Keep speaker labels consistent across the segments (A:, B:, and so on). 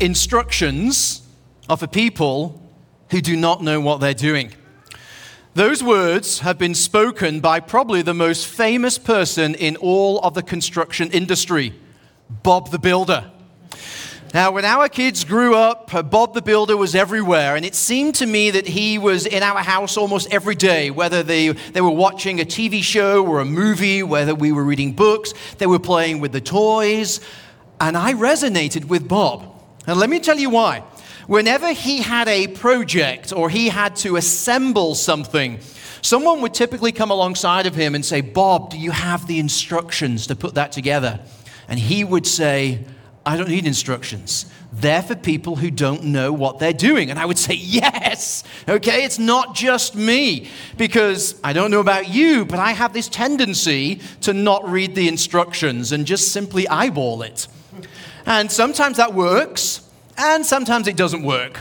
A: instructions are for people who do not know what they're doing. Those words have been spoken by probably the most famous person in all of the construction industry, Bob the Builder. Now, when our kids grew up, Bob the Builder was everywhere, and it seemed to me that he was in our house almost every day, whether they, they were watching a TV show or a movie, whether we were reading books, they were playing with the toys, and I resonated with Bob. And let me tell you why. Whenever he had a project or he had to assemble something, someone would typically come alongside of him and say, Bob, do you have the instructions to put that together? And he would say, I don't need instructions. They're for people who don't know what they're doing. And I would say, Yes, okay, it's not just me. Because I don't know about you, but I have this tendency to not read the instructions and just simply eyeball it. And sometimes that works, and sometimes it doesn't work.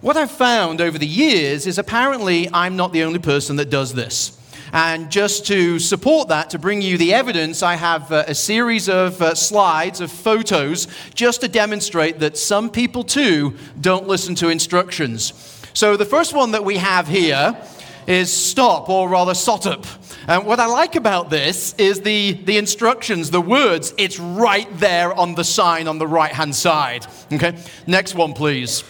A: What I've found over the years is apparently I'm not the only person that does this. And just to support that, to bring you the evidence, I have uh, a series of uh, slides of photos just to demonstrate that some people too don't listen to instructions. So the first one that we have here is stop, or rather sot up. And what I like about this is the, the instructions, the words, it's right there on the sign on the right hand side. Okay, next one, please.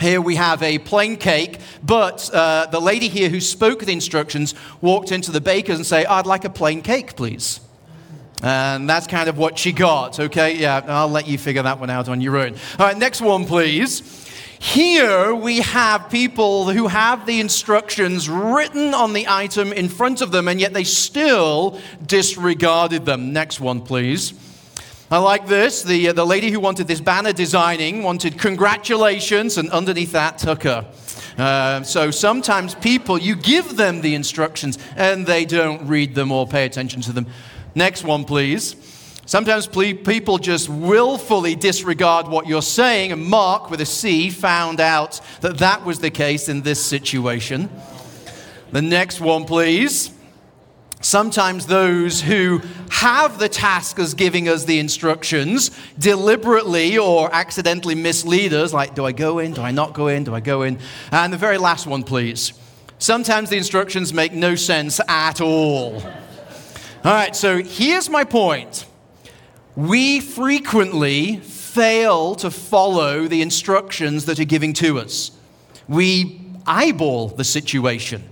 A: Here we have a plain cake, but uh, the lady here who spoke the instructions walked into the baker's and say, I'd like a plain cake, please. And that's kind of what she got, okay? Yeah, I'll let you figure that one out on your own. All right, next one, please. Here we have people who have the instructions written on the item in front of them, and yet they still disregarded them. Next one, please. I like this. The, uh, the lady who wanted this banner designing wanted congratulations, and underneath that, Tucker. Uh, so sometimes people, you give them the instructions and they don't read them or pay attention to them. Next one, please. Sometimes people just willfully disregard what you're saying, and Mark, with a C, found out that that was the case in this situation. The next one, please. Sometimes those who have the task as giving us the instructions deliberately or accidentally mislead us, like, do I go in? Do I not go in? Do I go in? And the very last one, please. Sometimes the instructions make no sense at all. All right, so here's my point. We frequently fail to follow the instructions that are given to us. We eyeball the situation.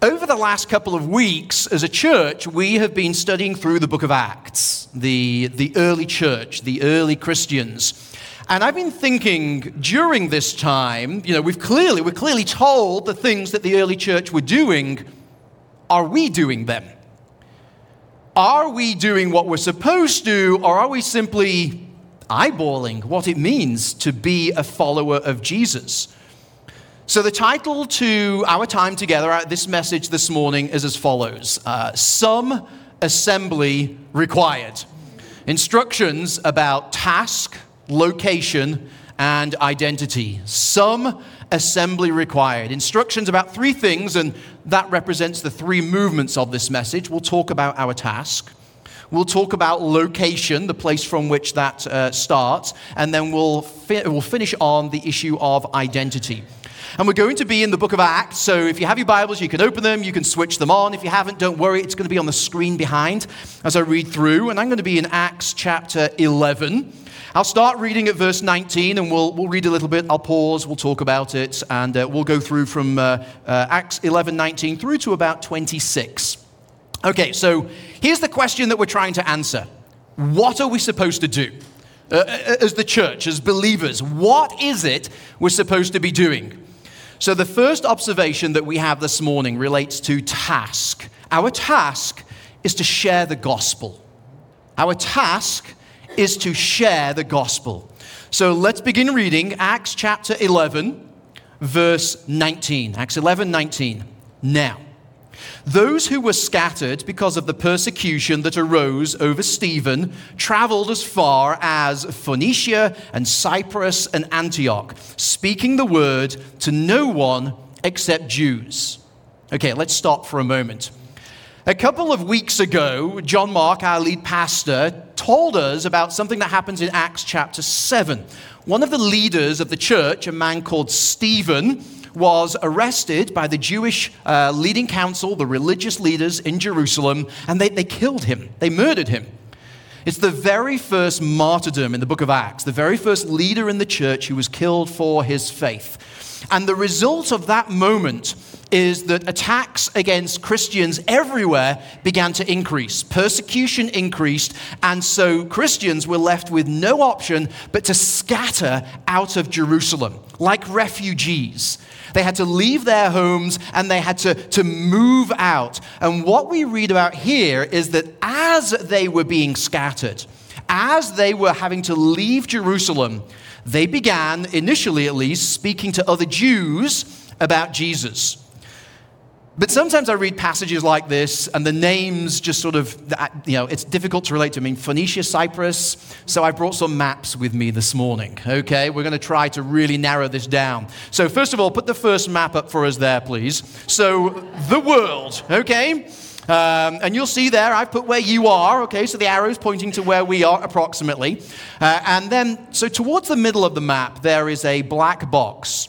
A: Over the last couple of weeks, as a church, we have been studying through the book of Acts, the, the early church, the early Christians. And I've been thinking during this time, you know, we've clearly, we're clearly told the things that the early church were doing. Are we doing them? Are we doing what we're supposed to, or are we simply eyeballing what it means to be a follower of Jesus? So, the title to our time together, this message this morning, is as follows uh, Some assembly required. Instructions about task, location, and identity. Some assembly required. Instructions about three things, and that represents the three movements of this message. We'll talk about our task. We'll talk about location, the place from which that uh, starts, and then we'll, fi- we'll finish on the issue of identity. And we're going to be in the book of Acts. So if you have your Bibles, you can open them, you can switch them on. If you haven't, don't worry, it's going to be on the screen behind as I read through. And I'm going to be in Acts chapter 11. I'll start reading at verse 19 and we'll, we'll read a little bit. I'll pause, we'll talk about it, and uh, we'll go through from uh, uh, Acts 11 19 through to about 26. Okay, so here's the question that we're trying to answer What are we supposed to do? Uh, uh, as the church, as believers, what is it we're supposed to be doing? So, the first observation that we have this morning relates to task. Our task is to share the gospel. Our task is to share the gospel. So, let's begin reading Acts chapter 11, verse 19. Acts 11, 19. Now, those who were scattered because of the persecution that arose over Stephen traveled as far as Phoenicia and Cyprus and Antioch, speaking the word to no one except Jews. Okay, let's stop for a moment. A couple of weeks ago, John Mark, our lead pastor, told us about something that happens in Acts chapter 7. One of the leaders of the church, a man called Stephen, was arrested by the Jewish uh, leading council, the religious leaders in Jerusalem, and they, they killed him. They murdered him. It's the very first martyrdom in the book of Acts, the very first leader in the church who was killed for his faith. And the result of that moment is that attacks against Christians everywhere began to increase. Persecution increased, and so Christians were left with no option but to scatter out of Jerusalem like refugees. They had to leave their homes and they had to, to move out. And what we read about here is that as they were being scattered, as they were having to leave Jerusalem, they began, initially at least, speaking to other Jews about Jesus. But sometimes I read passages like this, and the names just sort of, you know, it's difficult to relate to. I mean, Phoenicia, Cyprus. So I brought some maps with me this morning. Okay, we're going to try to really narrow this down. So, first of all, put the first map up for us there, please. So, the world, okay? Um, and you'll see there, I've put where you are, okay? So the arrow's pointing to where we are approximately. Uh, and then, so towards the middle of the map, there is a black box.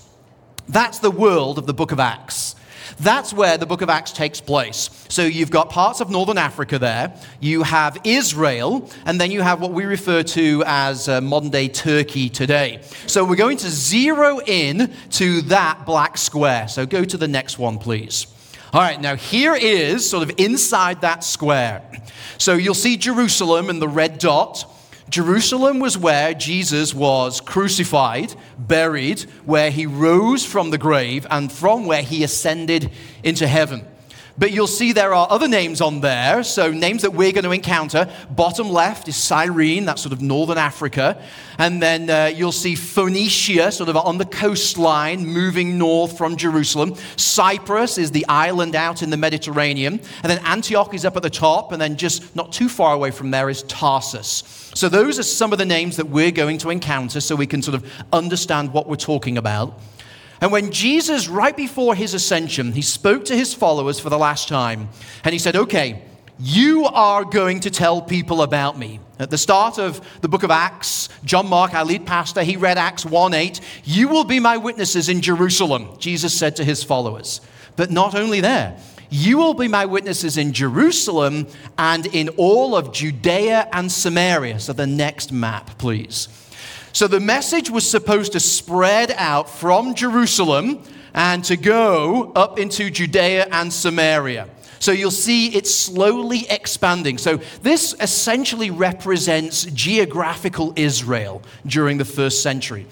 A: That's the world of the book of Acts. That's where the book of Acts takes place. So you've got parts of northern Africa there, you have Israel, and then you have what we refer to as uh, modern day Turkey today. So we're going to zero in to that black square. So go to the next one, please. All right, now here is sort of inside that square. So you'll see Jerusalem and the red dot. Jerusalem was where Jesus was crucified, buried, where he rose from the grave, and from where he ascended into heaven. But you'll see there are other names on there. So, names that we're going to encounter. Bottom left is Cyrene, that's sort of northern Africa. And then uh, you'll see Phoenicia, sort of on the coastline, moving north from Jerusalem. Cyprus is the island out in the Mediterranean. And then Antioch is up at the top. And then just not too far away from there is Tarsus. So, those are some of the names that we're going to encounter so we can sort of understand what we're talking about. And when Jesus, right before his ascension, he spoke to his followers for the last time, and he said, Okay, you are going to tell people about me. At the start of the book of Acts, John Mark, our lead pastor, he read Acts 1 8. You will be my witnesses in Jerusalem, Jesus said to his followers. But not only there, you will be my witnesses in Jerusalem and in all of Judea and Samaria. So, the next map, please. So the message was supposed to spread out from Jerusalem and to go up into Judea and Samaria. So you'll see it's slowly expanding. So this essentially represents geographical Israel during the first century.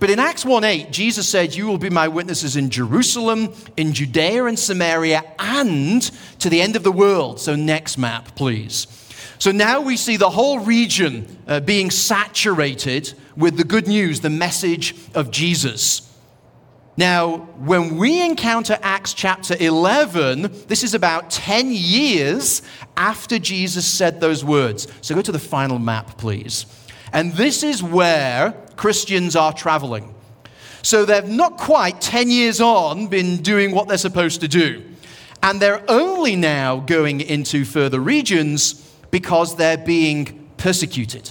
A: But in Acts 1:8, Jesus said, "You will be my witnesses in Jerusalem, in Judea and Samaria, and to the end of the world." So next map, please. So now we see the whole region uh, being saturated with the good news, the message of Jesus. Now, when we encounter Acts chapter 11, this is about 10 years after Jesus said those words. So go to the final map, please. And this is where Christians are traveling. So they've not quite 10 years on been doing what they're supposed to do. And they're only now going into further regions because they're being persecuted.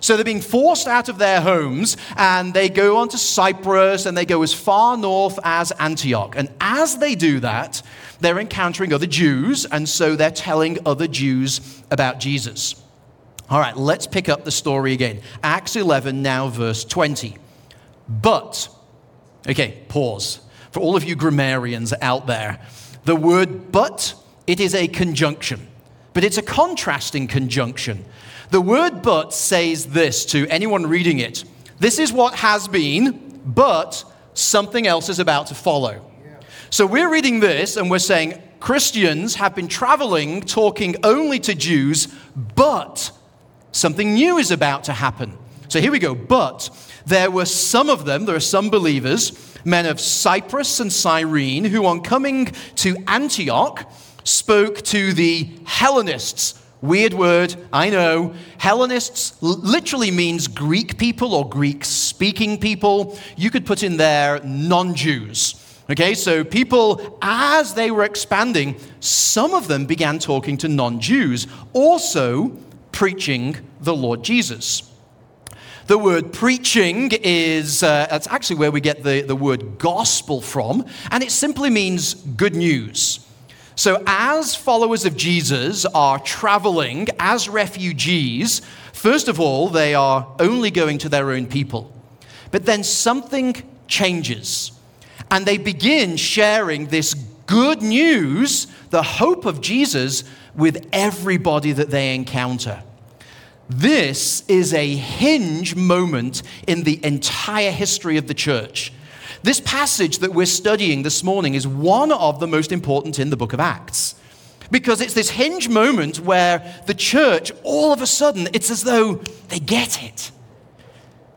A: So they're being forced out of their homes and they go on to Cyprus and they go as far north as Antioch. And as they do that, they're encountering other Jews and so they're telling other Jews about Jesus. All right, let's pick up the story again. Acts 11, now verse 20. But, okay, pause. For all of you grammarians out there, the word but, it is a conjunction but it's a contrasting conjunction. The word but says this to anyone reading it this is what has been, but something else is about to follow. So we're reading this and we're saying Christians have been traveling talking only to Jews, but something new is about to happen. So here we go. But there were some of them, there are some believers, men of Cyprus and Cyrene, who on coming to Antioch, spoke to the Hellenists. Weird word, I know. Hellenists literally means Greek people or Greek speaking people. You could put in there non Jews. Okay, so people, as they were expanding, some of them began talking to non Jews, also preaching the Lord Jesus. The word preaching is uh, that's actually where we get the, the word gospel from, and it simply means good news. So, as followers of Jesus are traveling as refugees, first of all, they are only going to their own people. But then something changes, and they begin sharing this good news, the hope of Jesus, with everybody that they encounter. This is a hinge moment in the entire history of the church. This passage that we're studying this morning is one of the most important in the book of Acts. Because it's this hinge moment where the church, all of a sudden, it's as though they get it.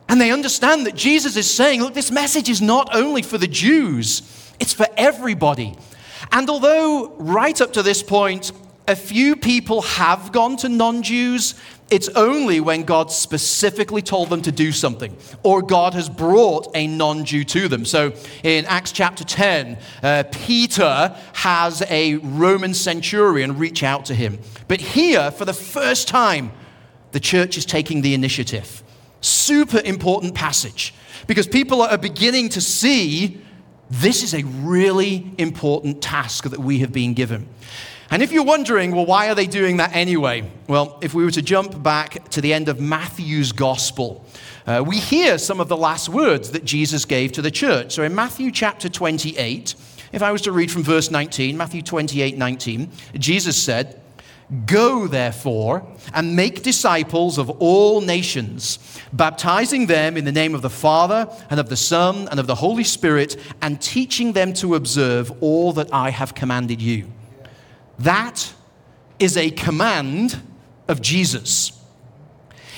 A: And they understand that Jesus is saying, look, this message is not only for the Jews, it's for everybody. And although right up to this point, a few people have gone to non Jews, it's only when God specifically told them to do something or God has brought a non Jew to them. So in Acts chapter 10, uh, Peter has a Roman centurion reach out to him. But here, for the first time, the church is taking the initiative. Super important passage because people are beginning to see this is a really important task that we have been given. And if you're wondering, well, why are they doing that anyway? Well, if we were to jump back to the end of Matthew's gospel, uh, we hear some of the last words that Jesus gave to the church. So in Matthew chapter 28, if I was to read from verse 19, Matthew 28 19, Jesus said, Go, therefore, and make disciples of all nations, baptizing them in the name of the Father, and of the Son, and of the Holy Spirit, and teaching them to observe all that I have commanded you. That is a command of Jesus.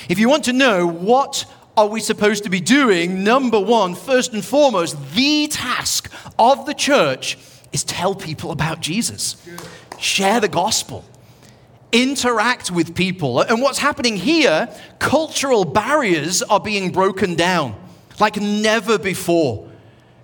A: If you want to know what are we supposed to be doing, number one, first and foremost, the task of the church is tell people about Jesus. Share the gospel. Interact with people. And what's happening here, cultural barriers are being broken down like never before.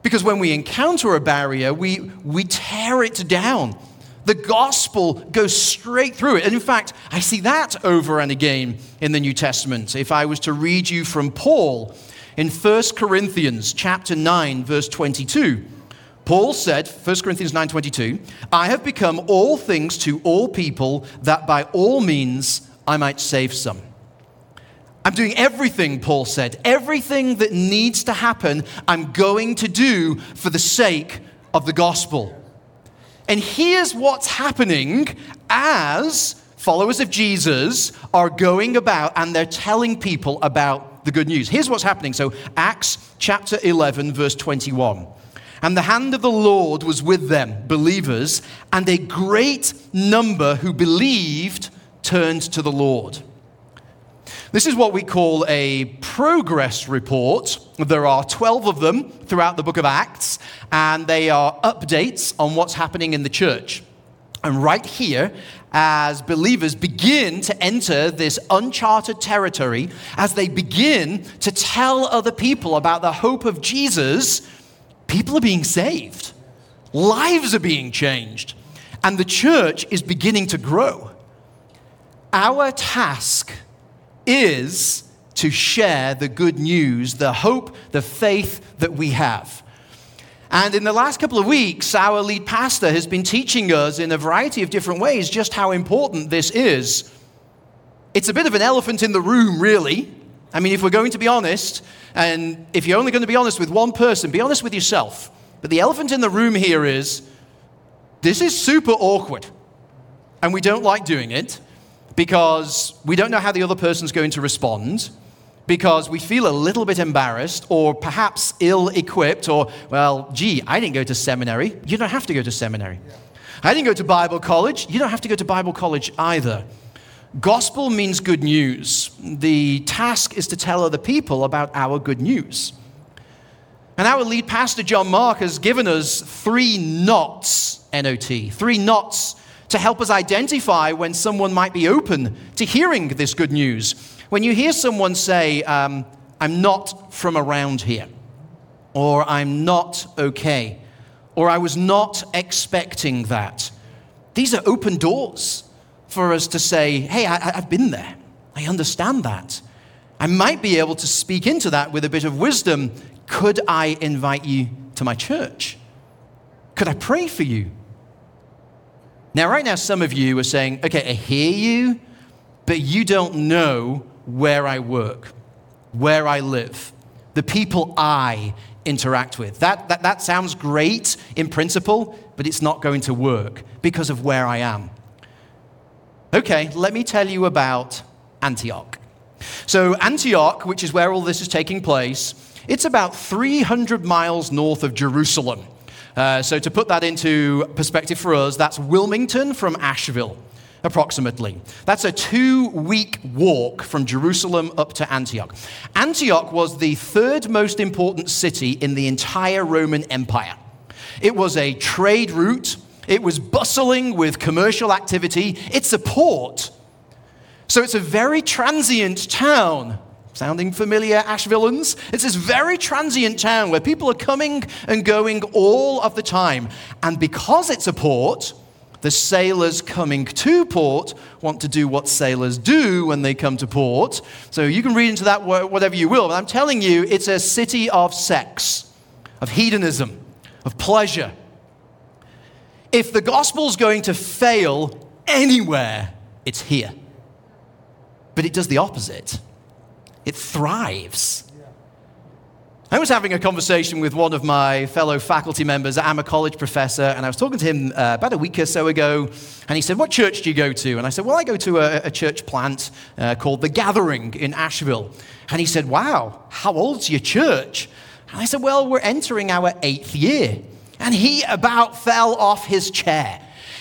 A: Because when we encounter a barrier, we, we tear it down. The gospel goes straight through it. And in fact, I see that over and again in the New Testament. If I was to read you from Paul in 1 Corinthians chapter 9 verse 22, Paul said, 1 Corinthians 9:22, I have become all things to all people that by all means I might save some. I'm doing everything, Paul said. Everything that needs to happen, I'm going to do for the sake of the gospel. And here's what's happening as followers of Jesus are going about and they're telling people about the good news. Here's what's happening. So, Acts chapter 11, verse 21. And the hand of the Lord was with them, believers, and a great number who believed turned to the Lord. This is what we call a progress report. There are 12 of them throughout the book of Acts, and they are updates on what's happening in the church. And right here, as believers begin to enter this uncharted territory, as they begin to tell other people about the hope of Jesus, people are being saved, lives are being changed, and the church is beginning to grow. Our task is to share the good news, the hope, the faith that we have. And in the last couple of weeks, our lead pastor has been teaching us in a variety of different ways just how important this is. It's a bit of an elephant in the room, really. I mean, if we're going to be honest, and if you're only going to be honest with one person, be honest with yourself. But the elephant in the room here is this is super awkward, and we don't like doing it because we don't know how the other person's going to respond, because we feel a little bit embarrassed or perhaps ill equipped, or, well, gee, I didn't go to seminary. You don't have to go to seminary. Yeah. I didn't go to Bible college. You don't have to go to Bible college either. Gospel means good news. The task is to tell other people about our good news. And our lead pastor, John Mark, has given us three knots, N O T, three knots to help us identify when someone might be open to hearing this good news. When you hear someone say, um, I'm not from around here, or I'm not okay, or I was not expecting that. These are open doors for us to say, hey, I, have been there. I understand that. I might be able to speak into that with a bit of wisdom. Could I invite you to my church? Could I pray for you? Now, right now, some of you are saying, okay, I hear you, but you don't know where I work, where I live, the people I interact with. That, that, that sounds great in principle, but it's not going to work because of where I am. Okay, let me tell you about Antioch. So, Antioch, which is where all this is taking place, it's about 300 miles north of Jerusalem. Uh, so, to put that into perspective for us, that's Wilmington from Asheville, approximately. That's a two week walk from Jerusalem up to Antioch. Antioch was the third most important city in the entire Roman Empire. It was a trade route, it was bustling with commercial activity, it's a port. So it's a very transient town. Sounding familiar, Ashevilleans? It's this very transient town where people are coming and going all of the time. And because it's a port, the sailors coming to port want to do what sailors do when they come to port. So you can read into that whatever you will, but I'm telling you, it's a city of sex, of hedonism, of pleasure. If the gospel's going to fail anywhere, it's here. But it does the opposite it thrives. I was having a conversation with one of my fellow faculty members. I'm a college professor, and I was talking to him uh, about a week or so ago, and he said, What church do you go to? And I said, Well, I go to a, a church plant uh, called The Gathering in Asheville. And he said, Wow, how old's your church? And I said, Well, we're entering our eighth year. And he about fell off his chair.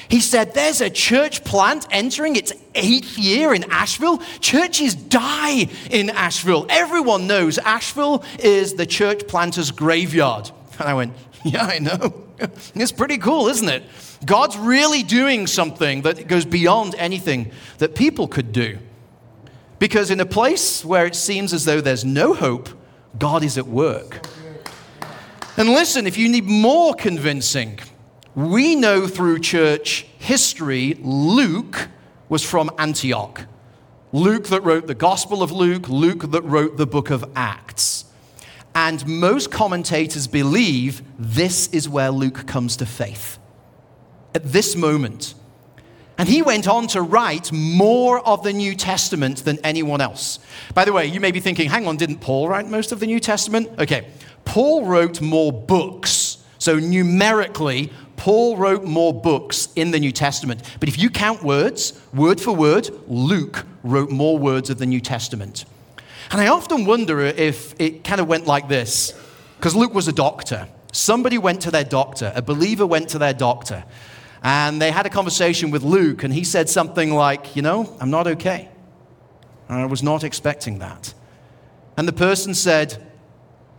A: He said, There's a church plant entering its eighth year in Asheville. Churches die in Asheville. Everyone knows Asheville is the church planter's graveyard. And I went, Yeah, I know. It's pretty cool, isn't it? God's really doing something that goes beyond anything that people could do. Because in a place where it seems as though there's no hope, God is at work. And listen, if you need more convincing, we know through church history Luke was from Antioch. Luke that wrote the Gospel of Luke, Luke that wrote the book of Acts. And most commentators believe this is where Luke comes to faith. At this moment. And he went on to write more of the New Testament than anyone else. By the way, you may be thinking, hang on, didn't Paul write most of the New Testament? Okay, Paul wrote more books. So numerically, Paul wrote more books in the New Testament. But if you count words, word for word, Luke wrote more words of the New Testament. And I often wonder if it kind of went like this, because Luke was a doctor. Somebody went to their doctor, a believer went to their doctor, and they had a conversation with Luke, and he said something like, You know, I'm not okay. I was not expecting that. And the person said,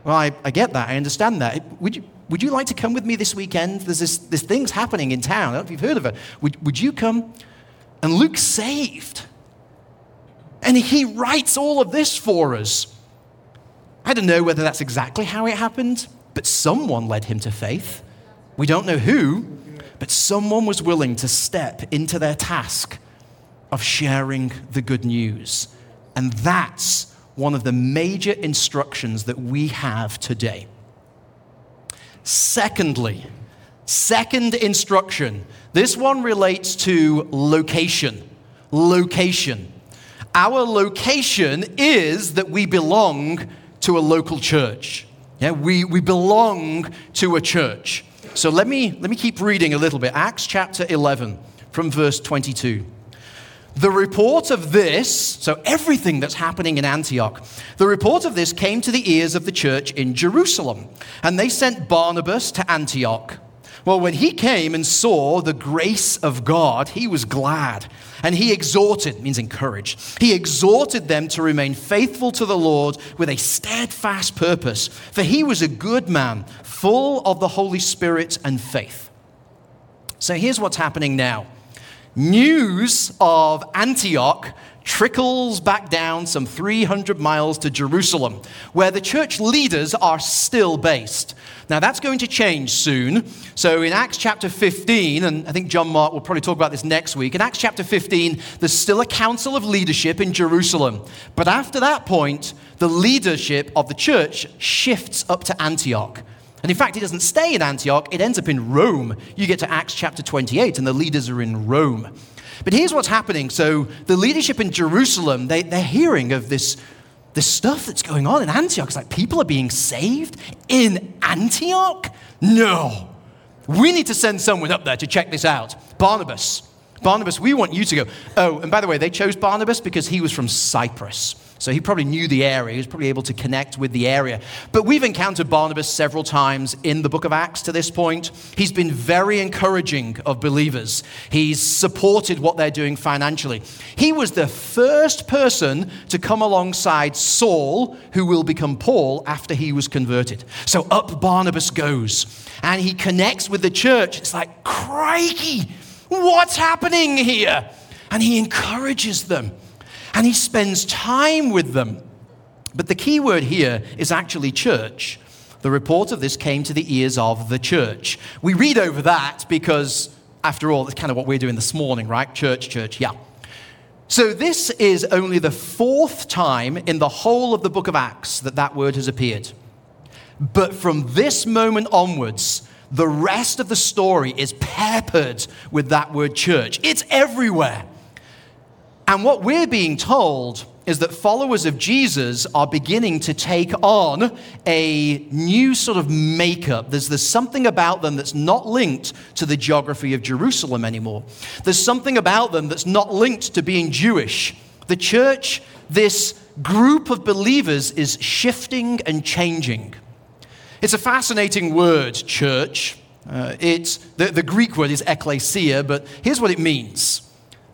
A: Well, I, I get that. I understand that. Would you, would you like to come with me this weekend? There's this, this thing's happening in town. I don't know if you've heard of it. Would, would you come? And Luke's saved. And he writes all of this for us. I don't know whether that's exactly how it happened, but someone led him to faith. We don't know who, but someone was willing to step into their task of sharing the good news. And that's one of the major instructions that we have today. Secondly, second instruction. This one relates to location. Location. Our location is that we belong to a local church. Yeah, we, we belong to a church. So let me, let me keep reading a little bit. Acts chapter 11 from verse 22. The report of this, so everything that's happening in Antioch, the report of this came to the ears of the church in Jerusalem, and they sent Barnabas to Antioch. Well, when he came and saw the grace of God, he was glad. And he exhorted, means encouraged, he exhorted them to remain faithful to the Lord with a steadfast purpose. For he was a good man, full of the Holy Spirit and faith. So here's what's happening now news of Antioch trickles back down some 300 miles to Jerusalem, where the church leaders are still based. Now, that's going to change soon. So, in Acts chapter 15, and I think John Mark will probably talk about this next week, in Acts chapter 15, there's still a council of leadership in Jerusalem. But after that point, the leadership of the church shifts up to Antioch. And in fact, it doesn't stay in Antioch, it ends up in Rome. You get to Acts chapter 28, and the leaders are in Rome. But here's what's happening. So the leadership in Jerusalem, they, they're hearing of this, this stuff that's going on in Antioch. It's like people are being saved in Antioch? No. We need to send someone up there to check this out. Barnabas. Barnabas, we want you to go. Oh, and by the way, they chose Barnabas because he was from Cyprus. So he probably knew the area. He was probably able to connect with the area. But we've encountered Barnabas several times in the book of Acts to this point. He's been very encouraging of believers, he's supported what they're doing financially. He was the first person to come alongside Saul, who will become Paul after he was converted. So up Barnabas goes, and he connects with the church. It's like, crikey, what's happening here? And he encourages them and he spends time with them. But the key word here is actually church. The report of this came to the ears of the church. We read over that because, after all, that's kind of what we're doing this morning, right? Church, church, yeah. So, this is only the fourth time in the whole of the book of Acts that that word has appeared. But from this moment onwards, the rest of the story is peppered with that word church. It's everywhere. And what we're being told is that followers of Jesus are beginning to take on a new sort of makeup. There's, there's something about them that's not linked to the geography of Jerusalem anymore. There's something about them that's not linked to being Jewish. The church, this group of believers, is shifting and changing. It's a fascinating word, church. Uh, it's, the, the Greek word is ekklesia, but here's what it means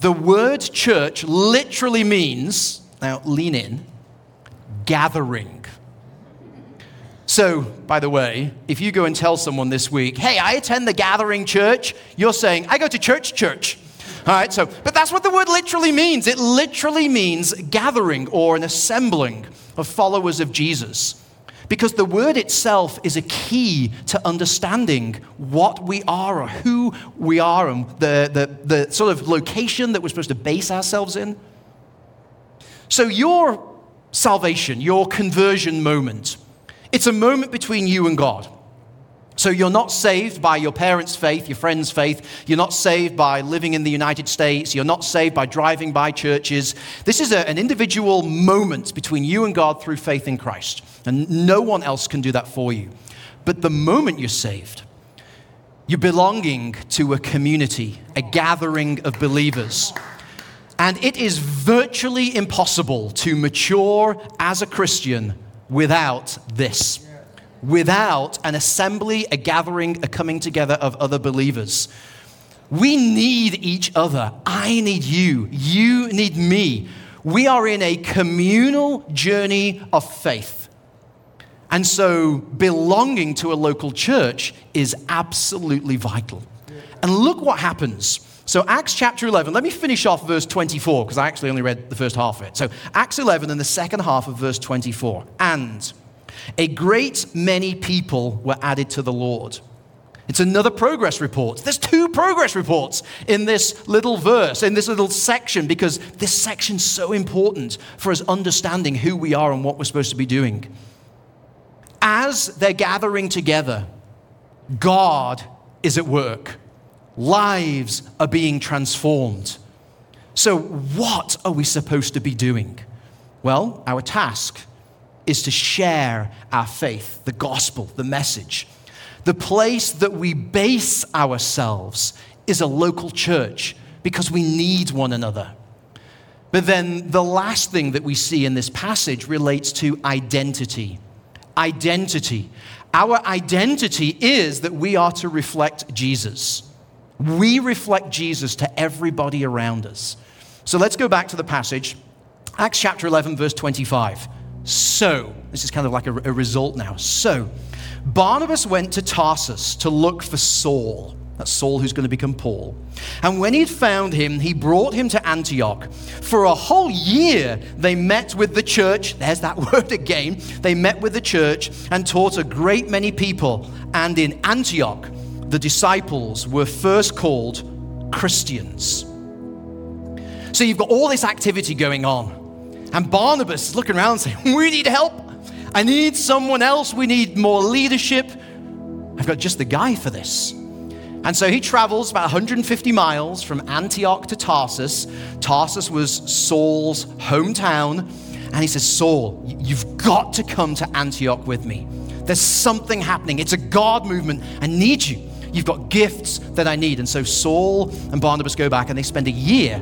A: the word church literally means, now lean in, gathering. So, by the way, if you go and tell someone this week, hey, I attend the gathering church, you're saying, I go to church, church. All right, so, but that's what the word literally means. It literally means gathering or an assembling of followers of Jesus. Because the word itself is a key to understanding what we are or who we are and the, the, the sort of location that we're supposed to base ourselves in. So, your salvation, your conversion moment, it's a moment between you and God. So you're not saved by your parents' faith, your friends' faith. You're not saved by living in the United States. You're not saved by driving by churches. This is a, an individual moment between you and God through faith in Christ. And no one else can do that for you. But the moment you're saved, you're belonging to a community, a gathering of believers. And it is virtually impossible to mature as a Christian without this without an assembly, a gathering, a coming together of other believers. We need each other. I need you. You need me. We are in a communal journey of faith. And so belonging to a local church is absolutely vital. And look what happens. So, Acts chapter 11, let me finish off verse 24 because I actually only read the first half of it. So, Acts 11 and the second half of verse 24. And a great many people were added to the Lord. It's another progress report. There's two progress reports in this little verse, in this little section, because this section's so important for us understanding who we are and what we're supposed to be doing. As they're gathering together, God is at work. Lives are being transformed. So, what are we supposed to be doing? Well, our task is to share our faith, the gospel, the message. The place that we base ourselves is a local church because we need one another. But then the last thing that we see in this passage relates to identity. Identity. Our identity is that we are to reflect Jesus. We reflect Jesus to everybody around us. So let's go back to the passage, Acts chapter 11, verse 25. So, this is kind of like a, a result now. So, Barnabas went to Tarsus to look for Saul. That's Saul who's going to become Paul. And when he'd found him, he brought him to Antioch. For a whole year, they met with the church. There's that word again. They met with the church and taught a great many people. And in Antioch, the disciples were first called Christians. So you've got all this activity going on. And Barnabas is looking around saying, We need help. I need someone else. We need more leadership. I've got just the guy for this. And so he travels about 150 miles from Antioch to Tarsus. Tarsus was Saul's hometown. And he says, Saul, you've got to come to Antioch with me. There's something happening. It's a God movement. I need you. You've got gifts that I need. And so Saul and Barnabas go back and they spend a year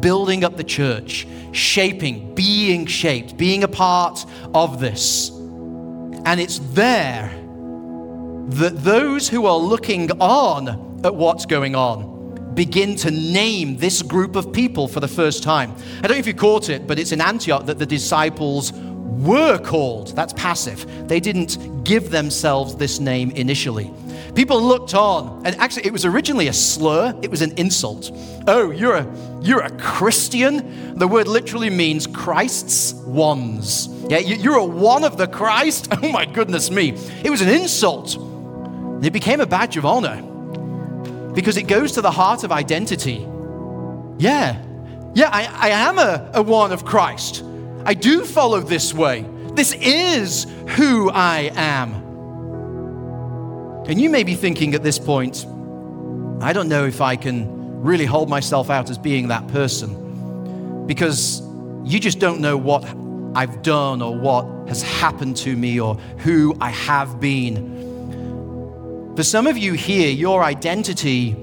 A: building up the church, shaping, being shaped, being a part of this. And it's there that those who are looking on at what's going on begin to name this group of people for the first time. I don't know if you caught it, but it's in Antioch that the disciples were called. That's passive. They didn't give themselves this name initially. People looked on, and actually, it was originally a slur, it was an insult. Oh, you're a, you're a Christian? The word literally means Christ's ones. Yeah, you're a one of the Christ? Oh my goodness me. It was an insult. It became a badge of honor because it goes to the heart of identity. Yeah, yeah, I, I am a, a one of Christ. I do follow this way. This is who I am. And you may be thinking at this point, I don't know if I can really hold myself out as being that person because you just don't know what I've done or what has happened to me or who I have been. For some of you here, your identity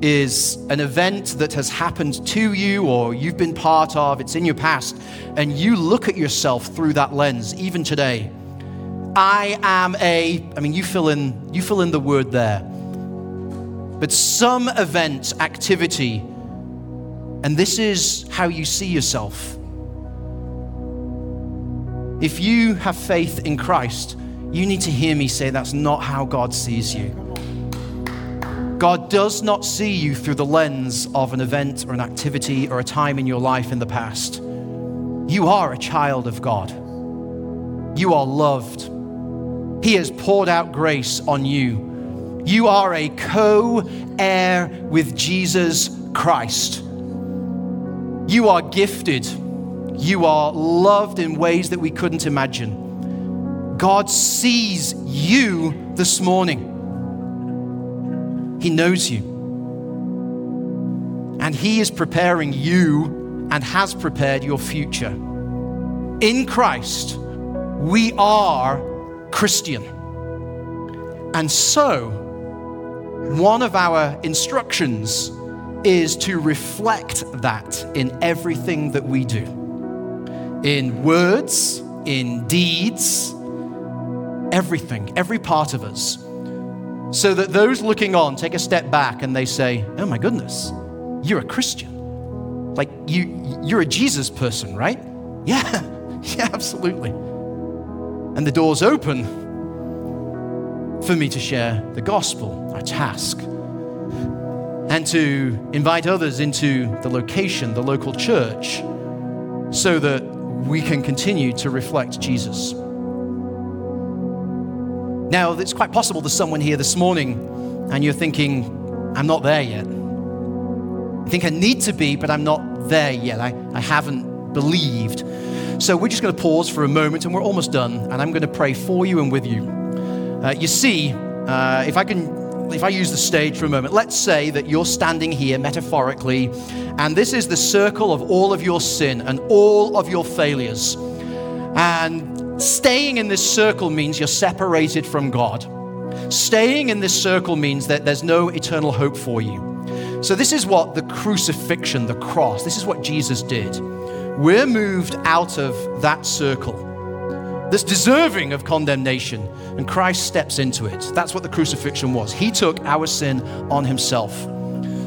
A: is an event that has happened to you or you've been part of, it's in your past, and you look at yourself through that lens, even today. I am a, I mean, you fill in, you fill in the word there. But some event, activity, and this is how you see yourself. If you have faith in Christ, you need to hear me say that's not how God sees you. God does not see you through the lens of an event or an activity or a time in your life in the past. You are a child of God. You are loved. He has poured out grace on you. You are a co heir with Jesus Christ. You are gifted. You are loved in ways that we couldn't imagine. God sees you this morning. He knows you. And He is preparing you and has prepared your future. In Christ, we are Christian. And so, one of our instructions is to reflect that in everything that we do in words, in deeds, everything, every part of us, so that those looking on take a step back and they say, Oh my goodness, you're a Christian. Like you, you're a Jesus person, right? Yeah, yeah, absolutely. And the doors open for me to share the gospel, our task, and to invite others into the location, the local church, so that we can continue to reflect Jesus. Now, it's quite possible there's someone here this morning and you're thinking, I'm not there yet. I think I need to be, but I'm not there yet. I, I haven't believed. So we're just going to pause for a moment and we're almost done. And I'm going to pray for you and with you. Uh, you see, uh, if I can if I use the stage for a moment, let's say that you're standing here metaphorically, and this is the circle of all of your sin and all of your failures. And Staying in this circle means you're separated from God. Staying in this circle means that there's no eternal hope for you. So, this is what the crucifixion, the cross, this is what Jesus did. We're moved out of that circle that's deserving of condemnation, and Christ steps into it. That's what the crucifixion was. He took our sin on himself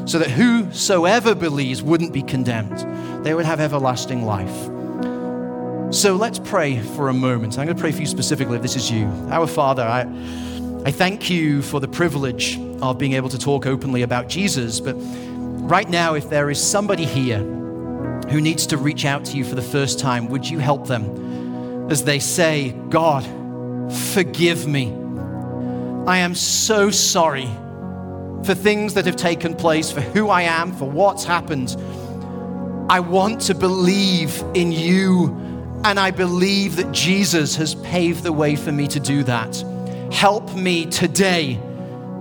A: so that whosoever believes wouldn't be condemned, they would have everlasting life. So let's pray for a moment. I'm going to pray for you specifically if this is you. Our Father, I, I thank you for the privilege of being able to talk openly about Jesus. But right now, if there is somebody here who needs to reach out to you for the first time, would you help them as they say, God, forgive me? I am so sorry for things that have taken place, for who I am, for what's happened. I want to believe in you, and I believe that Jesus has paved the way for me to do that. Help me today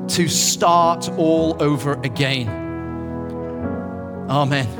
A: to start all over again. Amen.